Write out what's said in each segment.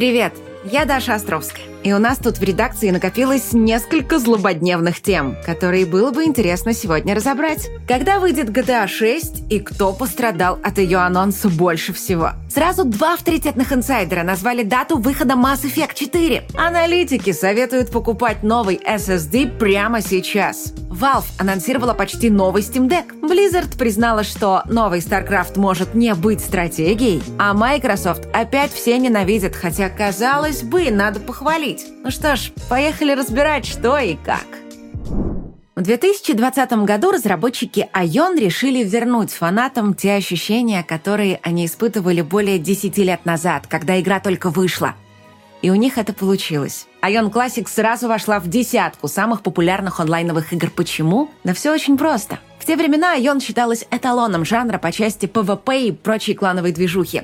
Привет, я Даша Островская. И у нас тут в редакции накопилось несколько злободневных тем, которые было бы интересно сегодня разобрать. Когда выйдет GTA 6 и кто пострадал от ее анонса больше всего? Сразу два авторитетных инсайдера назвали дату выхода Mass Effect 4. Аналитики советуют покупать новый SSD прямо сейчас. Valve анонсировала почти новый Steam Deck. Blizzard признала, что новый StarCraft может не быть стратегией, а Microsoft опять все ненавидят, хотя, казалось бы, надо похвалить говорить. Ну что ж, поехали разбирать, что и как. В 2020 году разработчики Ion решили вернуть фанатам те ощущения, которые они испытывали более 10 лет назад, когда игра только вышла. И у них это получилось. Ion Classic сразу вошла в десятку самых популярных онлайновых игр. Почему? Да все очень просто. В те времена Ion считалась эталоном жанра по части PvP и прочей клановой движухи.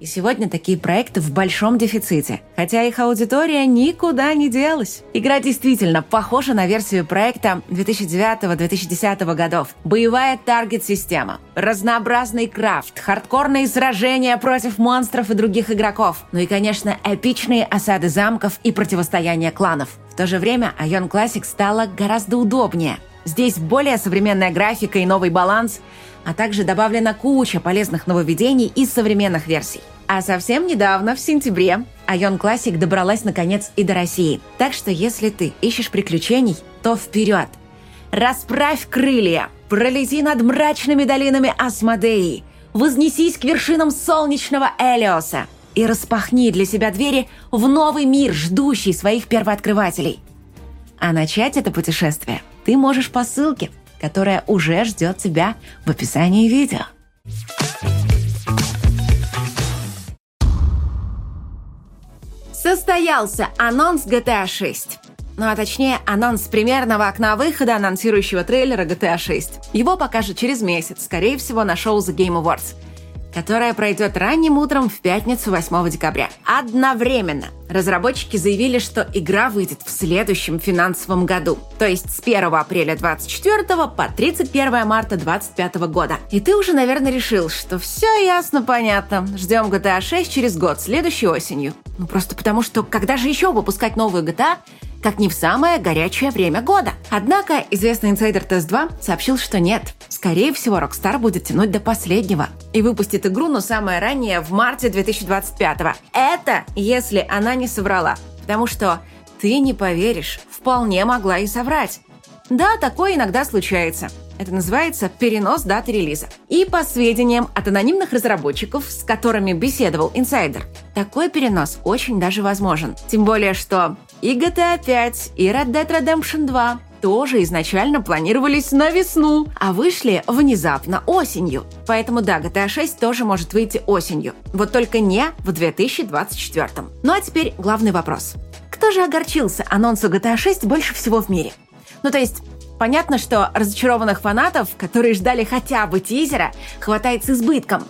И сегодня такие проекты в большом дефиците, хотя их аудитория никуда не делась. Игра действительно похожа на версию проекта 2009-2010 годов. Боевая таргет-система, разнообразный крафт, хардкорные сражения против монстров и других игроков, ну и, конечно, эпичные осады замков и противостояние кланов. В то же время Ion Classic стала гораздо удобнее. Здесь более современная графика и новый баланс, а также добавлена куча полезных нововведений из современных версий. А совсем недавно, в сентябре, Ion Classic добралась наконец и до России. Так что если ты ищешь приключений, то вперед! Расправь крылья, пролети над мрачными долинами Асмодеи, вознесись к вершинам солнечного Элиоса и распахни для себя двери в новый мир, ждущий своих первооткрывателей. А начать это путешествие ты можешь по ссылке, которая уже ждет тебя в описании видео. Состоялся анонс GTA 6. Ну а точнее, анонс примерного окна выхода анонсирующего трейлера GTA 6. Его покажут через месяц, скорее всего, на шоу The Game Awards – которая пройдет ранним утром в пятницу 8 декабря. Одновременно разработчики заявили, что игра выйдет в следующем финансовом году, то есть с 1 апреля 24 по 31 марта 25 года. И ты уже, наверное, решил, что все ясно, понятно. Ждем GTA 6 через год, следующей осенью. Ну просто потому, что когда же еще выпускать новую GTA, как не в самое горячее время года. Однако известный инсайдер Тест-2 сообщил, что нет. Скорее всего, Rockstar будет тянуть до последнего и выпустит игру, но самое раннее, в марте 2025 -го. Это если она не соврала. Потому что ты не поверишь, вполне могла и соврать. Да, такое иногда случается. Это называется перенос даты релиза. И по сведениям от анонимных разработчиков, с которыми беседовал инсайдер, такой перенос очень даже возможен. Тем более, что и GTA 5, и Red Dead Redemption 2 тоже изначально планировались на весну, а вышли внезапно осенью. Поэтому да, GTA 6 тоже может выйти осенью. Вот только не в 2024. Ну а теперь главный вопрос. Кто же огорчился анонсу GTA 6 больше всего в мире? Ну то есть, Понятно, что разочарованных фанатов, которые ждали хотя бы тизера, хватает с избытком.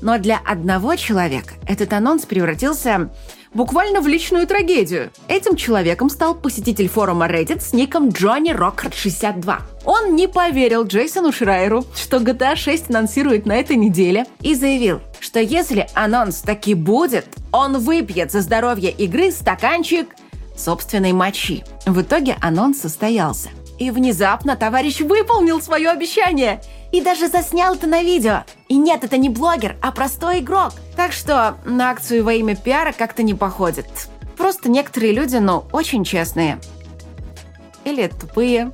Но для одного человека этот анонс превратился буквально в личную трагедию. Этим человеком стал посетитель форума Reddit с ником Джонни Рокхард 62. Он не поверил Джейсону Шрайеру, что GTA 6 анонсирует на этой неделе, и заявил, что если анонс таки будет, он выпьет за здоровье игры стаканчик собственной мочи. В итоге анонс состоялся. И внезапно товарищ выполнил свое обещание и даже заснял это на видео. И нет, это не блогер, а простой игрок. Так что на акцию во имя пиара как-то не походит. Просто некоторые люди, ну, очень честные. Или тупые.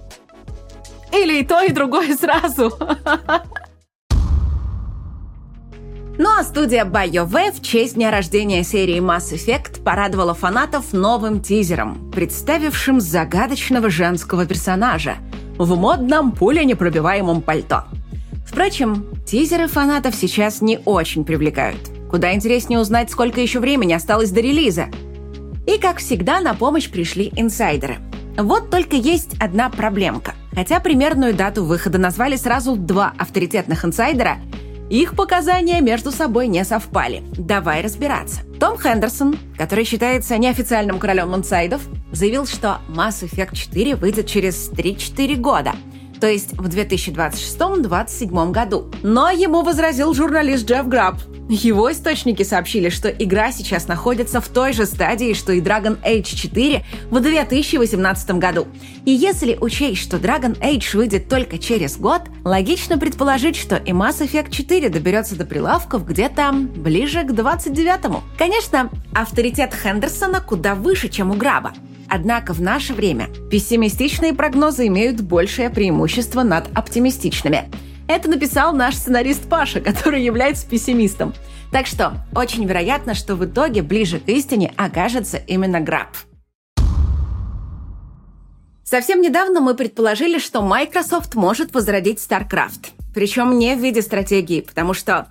Или и то, и другое сразу. Ну а студия BioWare в честь дня рождения серии Mass Effect порадовала фанатов новым тизером, представившим загадочного женского персонажа в модном пуленепробиваемом пальто. Впрочем, тизеры фанатов сейчас не очень привлекают. Куда интереснее узнать, сколько еще времени осталось до релиза. И, как всегда, на помощь пришли инсайдеры. Вот только есть одна проблемка. Хотя примерную дату выхода назвали сразу два авторитетных инсайдера – их показания между собой не совпали. Давай разбираться. Том Хендерсон, который считается неофициальным королем инсайдов, заявил, что Mass Effect 4 выйдет через 3-4 года. То есть в 2026-2027 году. Но ему возразил журналист Джефф Граб. Его источники сообщили, что игра сейчас находится в той же стадии, что и Dragon Age 4 в 2018 году. И если учесть, что Dragon Age выйдет только через год, логично предположить, что и Mass Effect 4 доберется до прилавков где-то ближе к 29-му. Конечно, авторитет Хендерсона куда выше, чем у Граба. Однако в наше время пессимистичные прогнозы имеют большее преимущество над оптимистичными. Это написал наш сценарист Паша, который является пессимистом. Так что очень вероятно, что в итоге ближе к истине окажется именно Граб. Совсем недавно мы предположили, что Microsoft может возродить StarCraft. Причем не в виде стратегии, потому что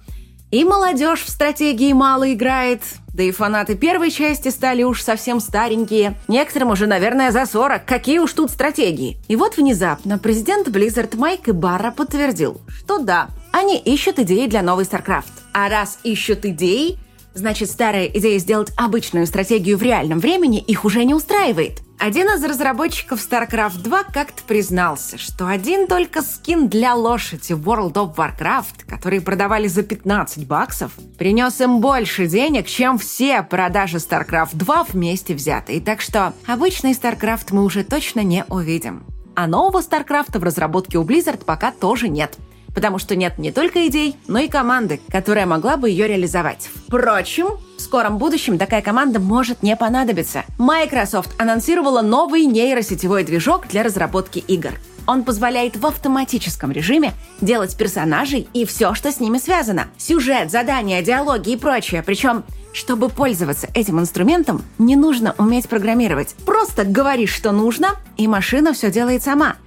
и молодежь в стратегии мало играет, да и фанаты первой части стали уж совсем старенькие. Некоторым уже, наверное, за 40. Какие уж тут стратегии. И вот внезапно президент Blizzard Майк Барра подтвердил, что да, они ищут идеи для новой StarCraft. А раз ищут идеи, значит старая идея сделать обычную стратегию в реальном времени их уже не устраивает. Один из разработчиков StarCraft 2 как-то признался, что один только скин для лошади World of Warcraft, который продавали за 15 баксов, принес им больше денег, чем все продажи StarCraft 2 вместе взятые. Так что обычный StarCraft мы уже точно не увидим. А нового StarCraft в разработке у Blizzard пока тоже нет – потому что нет не только идей, но и команды, которая могла бы ее реализовать. Впрочем, скором будущем такая команда может не понадобиться. Microsoft анонсировала новый нейросетевой движок для разработки игр. Он позволяет в автоматическом режиме делать персонажей и все, что с ними связано. Сюжет, задания, диалоги и прочее. Причем чтобы пользоваться этим инструментом, не нужно уметь программировать. Просто говоришь, что нужно, и машина все делает сама.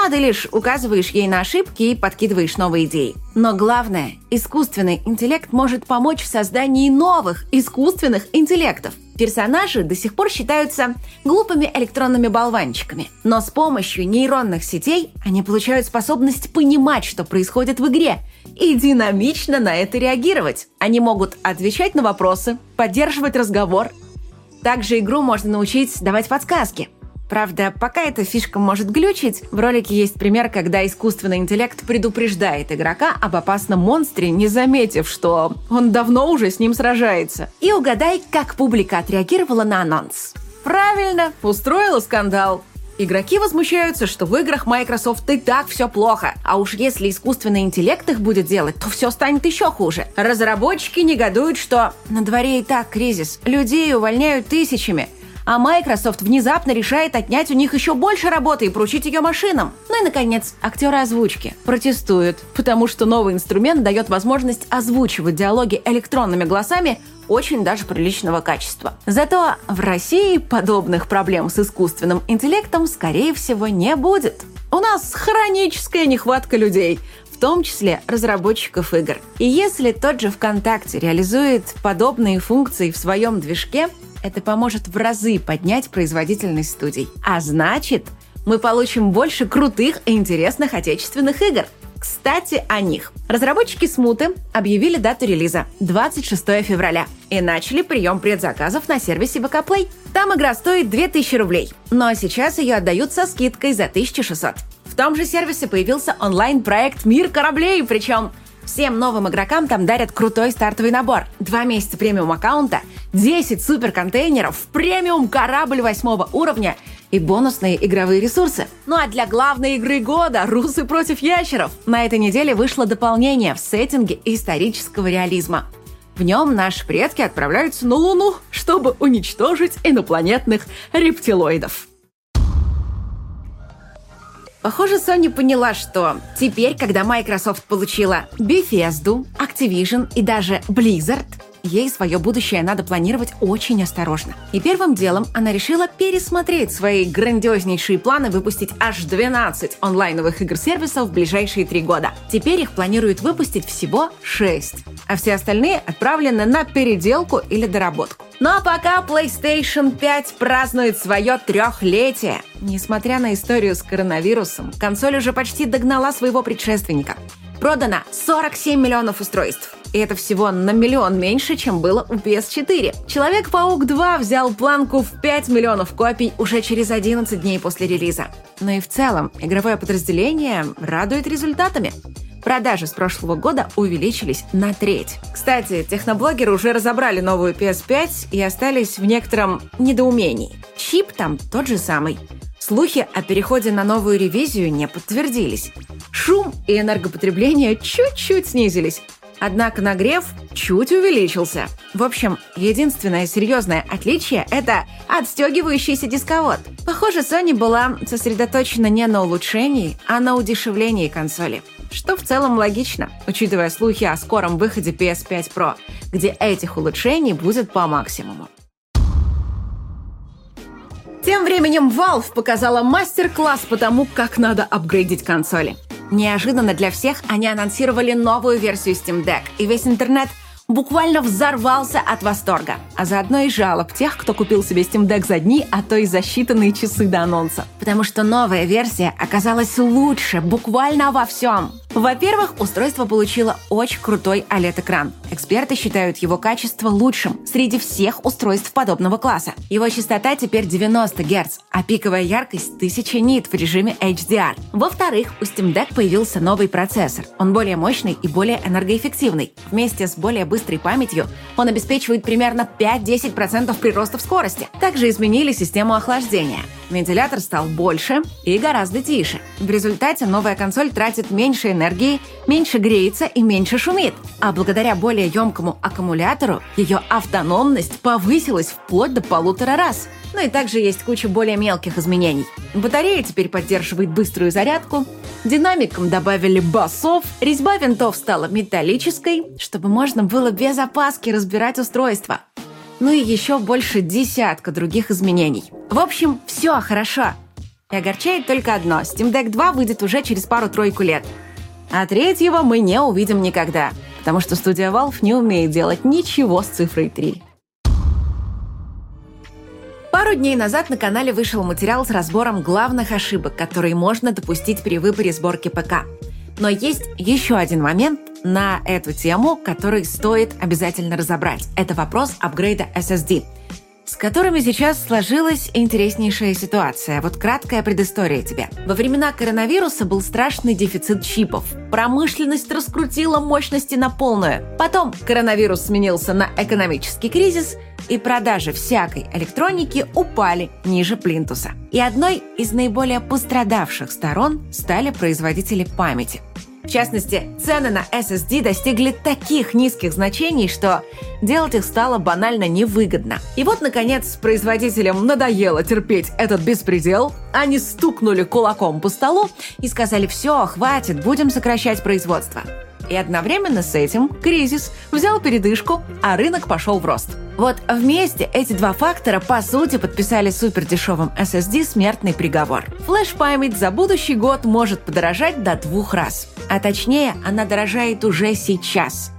Надо лишь указываешь ей на ошибки и подкидываешь новые идеи. Но главное, искусственный интеллект может помочь в создании новых искусственных интеллектов. Персонажи до сих пор считаются глупыми электронными болванчиками. Но с помощью нейронных сетей они получают способность понимать, что происходит в игре, и динамично на это реагировать. Они могут отвечать на вопросы, поддерживать разговор. Также игру можно научить давать подсказки – Правда, пока эта фишка может глючить, в ролике есть пример, когда искусственный интеллект предупреждает игрока об опасном монстре, не заметив, что он давно уже с ним сражается. И угадай, как публика отреагировала на анонс. Правильно, устроила скандал. Игроки возмущаются, что в играх Microsoft и так все плохо, а уж если искусственный интеллект их будет делать, то все станет еще хуже. Разработчики негодуют, что на дворе и так кризис, людей увольняют тысячами, а Microsoft внезапно решает отнять у них еще больше работы и поручить ее машинам. Ну и, наконец, актеры озвучки протестуют, потому что новый инструмент дает возможность озвучивать диалоги электронными голосами очень даже приличного качества. Зато в России подобных проблем с искусственным интеллектом, скорее всего, не будет. У нас хроническая нехватка людей, в том числе разработчиков игр. И если тот же ВКонтакте реализует подобные функции в своем движке, это поможет в разы поднять производительность студий. А значит, мы получим больше крутых и интересных отечественных игр. Кстати, о них. Разработчики Смуты объявили дату релиза – 26 февраля и начали прием предзаказов на сервисе VK Play. Там игра стоит 2000 рублей, но сейчас ее отдают со скидкой за 1600. В том же сервисе появился онлайн-проект «Мир кораблей», причем Всем новым игрокам там дарят крутой стартовый набор. Два месяца премиум аккаунта, 10 супер контейнеров, премиум корабль восьмого уровня и бонусные игровые ресурсы. Ну а для главной игры года «Русы против ящеров» на этой неделе вышло дополнение в сеттинге исторического реализма. В нем наши предки отправляются на Луну, чтобы уничтожить инопланетных рептилоидов. Похоже, Sony поняла, что теперь, когда Microsoft получила Bethesda, Activision и даже Blizzard, ей свое будущее надо планировать очень осторожно. И первым делом она решила пересмотреть свои грандиознейшие планы выпустить аж 12 онлайновых игр-сервисов в ближайшие три года. Теперь их планируют выпустить всего 6, а все остальные отправлены на переделку или доработку. Ну а пока PlayStation 5 празднует свое трехлетие. Несмотря на историю с коронавирусом, консоль уже почти догнала своего предшественника. Продано 47 миллионов устройств. И это всего на миллион меньше, чем было у PS4. Человек-паук 2 взял планку в 5 миллионов копий уже через 11 дней после релиза. Но и в целом игровое подразделение радует результатами. Продажи с прошлого года увеличились на треть. Кстати, техноблогеры уже разобрали новую PS5 и остались в некотором недоумении. Чип там тот же самый. Слухи о переходе на новую ревизию не подтвердились. Шум и энергопотребление чуть-чуть снизились, Однако нагрев чуть увеличился. В общем, единственное серьезное отличие – это отстегивающийся дисковод. Похоже, Sony была сосредоточена не на улучшении, а на удешевлении консоли. Что в целом логично, учитывая слухи о скором выходе PS5 Pro, где этих улучшений будет по максимуму. Тем временем Valve показала мастер-класс по тому, как надо апгрейдить консоли. Неожиданно для всех они анонсировали новую версию Steam Deck, и весь интернет буквально взорвался от восторга, а заодно и жалоб тех, кто купил себе Steam Deck за дни, а то и за считанные часы до анонса. Потому что новая версия оказалась лучше буквально во всем. Во-первых, устройство получило очень крутой OLED-экран. Эксперты считают его качество лучшим среди всех устройств подобного класса. Его частота теперь 90 Гц, а пиковая яркость 1000 нит в режиме HDR. Во-вторых, у Steam Deck появился новый процессор. Он более мощный и более энергоэффективный. Вместе с более быстрой памятью он обеспечивает примерно 5-10% прироста в скорости. Также изменили систему охлаждения. Вентилятор стал больше и гораздо тише. В результате новая консоль тратит меньше энергии, меньше греется и меньше шумит. А благодаря более емкому аккумулятору ее автономность повысилась вплоть до полутора раз. Ну и также есть куча более мелких изменений. Батарея теперь поддерживает быструю зарядку, динамикам добавили басов, резьба винтов стала металлической, чтобы можно было без опаски разбирать устройство ну и еще больше десятка других изменений. В общем, все хорошо. И огорчает только одно. Steam Deck 2 выйдет уже через пару-тройку лет. А третьего мы не увидим никогда, потому что студия Valve не умеет делать ничего с цифрой 3. Пару дней назад на канале вышел материал с разбором главных ошибок, которые можно допустить при выборе сборки ПК. Но есть еще один момент на эту тему, который стоит обязательно разобрать. Это вопрос апгрейда SSD с которыми сейчас сложилась интереснейшая ситуация. Вот краткая предыстория тебе. Во времена коронавируса был страшный дефицит чипов. Промышленность раскрутила мощности на полную. Потом коронавирус сменился на экономический кризис, и продажи всякой электроники упали ниже плинтуса. И одной из наиболее пострадавших сторон стали производители памяти. В частности, цены на SSD достигли таких низких значений, что делать их стало банально невыгодно. И вот, наконец, производителям надоело терпеть этот беспредел, они стукнули кулаком по столу и сказали «все, хватит, будем сокращать производство». И одновременно с этим кризис взял передышку, а рынок пошел в рост. Вот вместе эти два фактора по сути подписали супердешевым SSD смертный приговор. Флеш-память за будущий год может подорожать до двух раз. А точнее, она дорожает уже сейчас.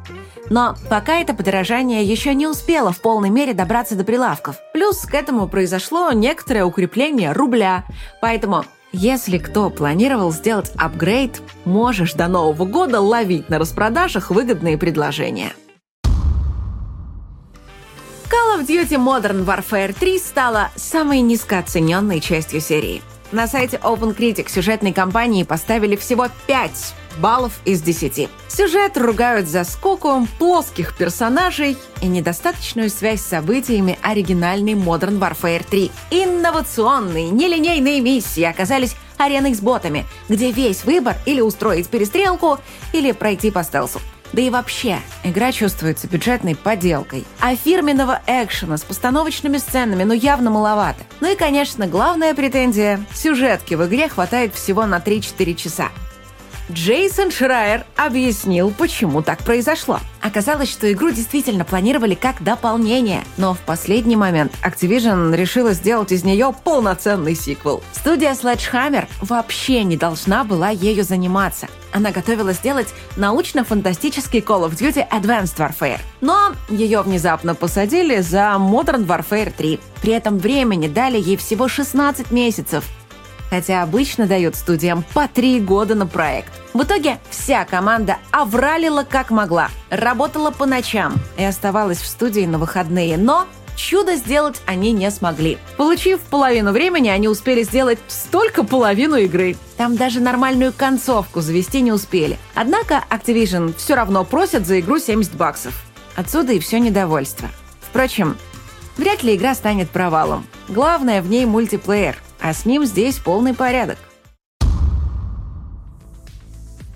Но пока это подорожание еще не успело в полной мере добраться до прилавков. Плюс к этому произошло некоторое укрепление рубля. Поэтому если кто планировал сделать апгрейд, можешь до Нового года ловить на распродажах выгодные предложения. Call of Duty Modern Warfare 3 стала самой низкооцененной частью серии. На сайте OpenCritic сюжетной кампании поставили всего 5 баллов из 10. Сюжет ругают за скуку, плоских персонажей и недостаточную связь с событиями оригинальной Modern Warfare 3. Инновационные, нелинейные миссии оказались ареной с ботами, где весь выбор или устроить перестрелку, или пройти по стелсу. Да и вообще, игра чувствуется бюджетной поделкой. А фирменного экшена с постановочными сценами ну явно маловато. Ну и, конечно, главная претензия – сюжетки в игре хватает всего на 3-4 часа. Джейсон Шрайер объяснил, почему так произошло. Оказалось, что игру действительно планировали как дополнение, но в последний момент Activision решила сделать из нее полноценный сиквел. Студия Sledgehammer вообще не должна была ею заниматься. Она готовила сделать научно-фантастический Call of Duty Advanced Warfare. Но ее внезапно посадили за Modern Warfare 3. При этом времени дали ей всего 16 месяцев, хотя обычно дают студиям по три года на проект. В итоге вся команда овралила как могла, работала по ночам и оставалась в студии на выходные, но чудо сделать они не смогли. Получив половину времени, они успели сделать столько половину игры. Там даже нормальную концовку завести не успели. Однако Activision все равно просят за игру 70 баксов. Отсюда и все недовольство. Впрочем, вряд ли игра станет провалом. Главное в ней мультиплеер, а с ним здесь полный порядок.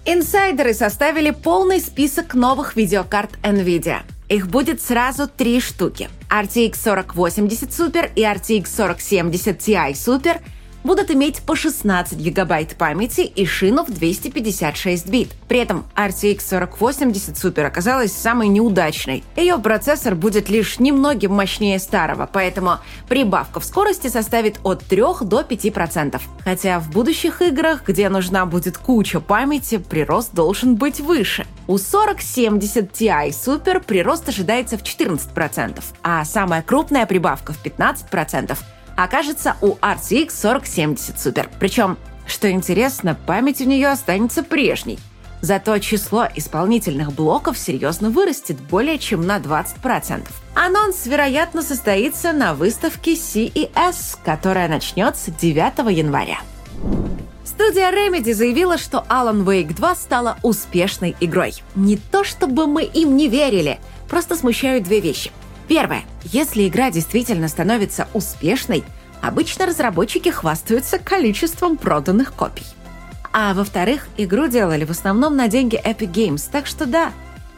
Инсайдеры составили полный список новых видеокарт NVIDIA. Их будет сразу три штуки. RTX 4080 Super и RTX 4070 Ti Super – будут иметь по 16 гигабайт памяти и шину в 256 бит. При этом RTX 4080 Super оказалась самой неудачной. Ее процессор будет лишь немногим мощнее старого, поэтому прибавка в скорости составит от 3 до 5%. Хотя в будущих играх, где нужна будет куча памяти, прирост должен быть выше. У 4070 Ti Super прирост ожидается в 14%, а самая крупная прибавка в 15% окажется у RTX 4070 Super. Причем, что интересно, память у нее останется прежней. Зато число исполнительных блоков серьезно вырастет более чем на 20%. Анонс, вероятно, состоится на выставке CES, которая начнется 9 января. Студия Remedy заявила, что Alan Wake 2 стала успешной игрой. Не то чтобы мы им не верили, просто смущают две вещи – Первое. Если игра действительно становится успешной, обычно разработчики хвастаются количеством проданных копий. А во-вторых, игру делали в основном на деньги Epic Games, так что да,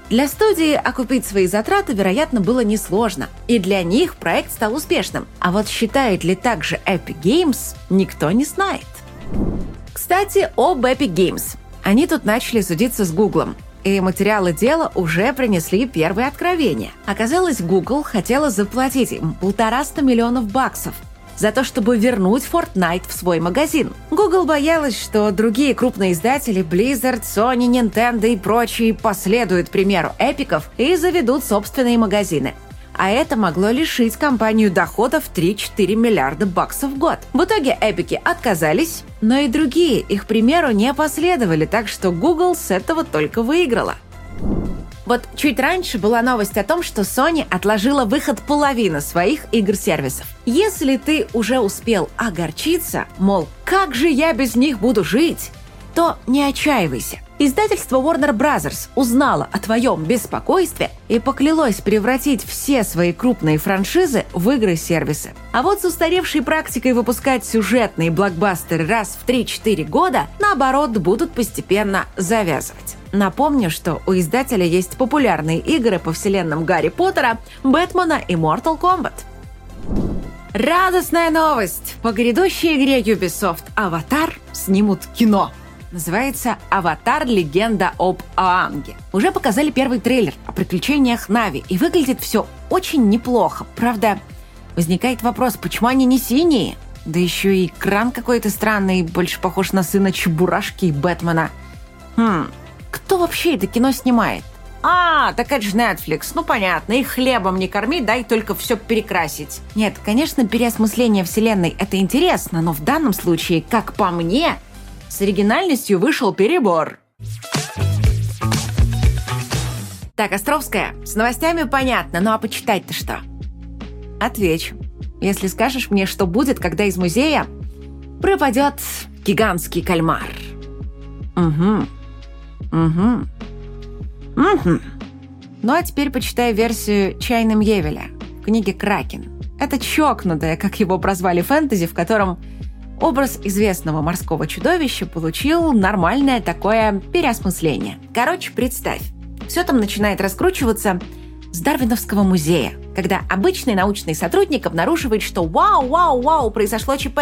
для студии окупить свои затраты, вероятно, было несложно, и для них проект стал успешным. А вот считает ли так же Epic Games, никто не знает. Кстати, об Epic Games. Они тут начали судиться с Гуглом и материалы дела уже принесли первые откровения. Оказалось, Google хотела заплатить им полтораста миллионов баксов за то, чтобы вернуть Fortnite в свой магазин. Google боялась, что другие крупные издатели Blizzard, Sony, Nintendo и прочие последуют примеру эпиков и заведут собственные магазины а это могло лишить компанию доходов 3-4 миллиарда баксов в год. В итоге эпики отказались, но и другие их примеру не последовали, так что Google с этого только выиграла. Вот чуть раньше была новость о том, что Sony отложила выход половины своих игр-сервисов. Если ты уже успел огорчиться, мол, как же я без них буду жить, то не отчаивайся. Издательство Warner Bros. узнало о твоем беспокойстве и поклялось превратить все свои крупные франшизы в игры-сервисы. А вот с устаревшей практикой выпускать сюжетные блокбастеры раз в 3-4 года, наоборот, будут постепенно завязывать. Напомню, что у издателя есть популярные игры по вселенным Гарри Поттера, Бэтмена и Mortal Kombat. Радостная новость! По грядущей игре Ubisoft «Аватар» снимут кино – Называется «Аватар. Легенда об Аанге». Уже показали первый трейлер о приключениях Нави, и выглядит все очень неплохо. Правда, возникает вопрос, почему они не синие? Да еще и кран какой-то странный, больше похож на сына Чебурашки и Бэтмена. Хм, кто вообще это кино снимает? А, так это же Netflix. Ну, понятно, их хлебом не корми, дай только все перекрасить. Нет, конечно, переосмысление вселенной — это интересно, но в данном случае, как по мне, с оригинальностью вышел перебор. Так, Островская, с новостями понятно, ну а почитать-то что? Отвечу. Если скажешь мне, что будет, когда из музея пропадет гигантский кальмар. Угу. Угу. Угу. Ну а теперь почитай версию Чайным Евеля в книге «Кракен». Это чокнутое, как его прозвали фэнтези, в котором Образ известного морского чудовища получил нормальное такое переосмысление. Короче, представь, все там начинает раскручиваться с Дарвиновского музея, когда обычный научный сотрудник обнаруживает, что вау, вау, вау, произошло ЧП,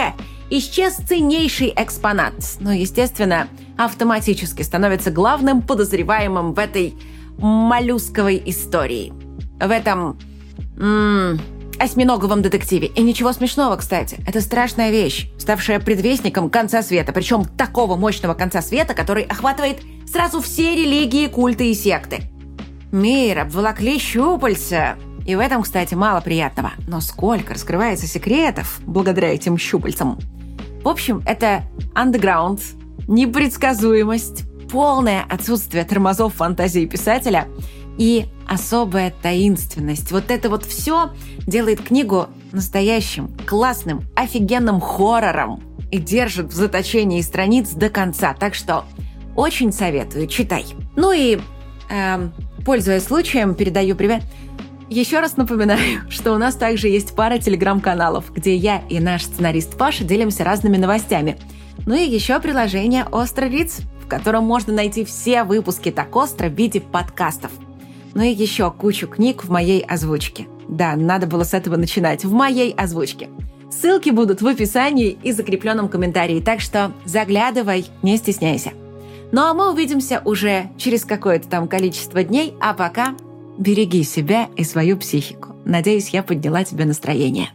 исчез ценнейший экспонат. Но, естественно, автоматически становится главным подозреваемым в этой моллюсковой истории. В этом... М- осьминоговом детективе. И ничего смешного, кстати. Это страшная вещь, ставшая предвестником конца света. Причем такого мощного конца света, который охватывает сразу все религии, культы и секты. Мир обволокли щупальца. И в этом, кстати, мало приятного. Но сколько раскрывается секретов благодаря этим щупальцам. В общем, это андеграунд, непредсказуемость, полное отсутствие тормозов фантазии писателя и особая таинственность. Вот это вот все делает книгу настоящим, классным, офигенным хоррором и держит в заточении страниц до конца. Так что очень советую, читай. Ну и, э, пользуясь случаем, передаю привет. Еще раз напоминаю, что у нас также есть пара телеграм-каналов, где я и наш сценарист Паша делимся разными новостями. Ну и еще приложение «Остро Риц», в котором можно найти все выпуски «Так остро» в виде подкастов. Ну и еще кучу книг в моей озвучке. Да, надо было с этого начинать. В моей озвучке. Ссылки будут в описании и закрепленном комментарии, так что заглядывай, не стесняйся. Ну а мы увидимся уже через какое-то там количество дней, а пока береги себя и свою психику. Надеюсь, я подняла тебе настроение.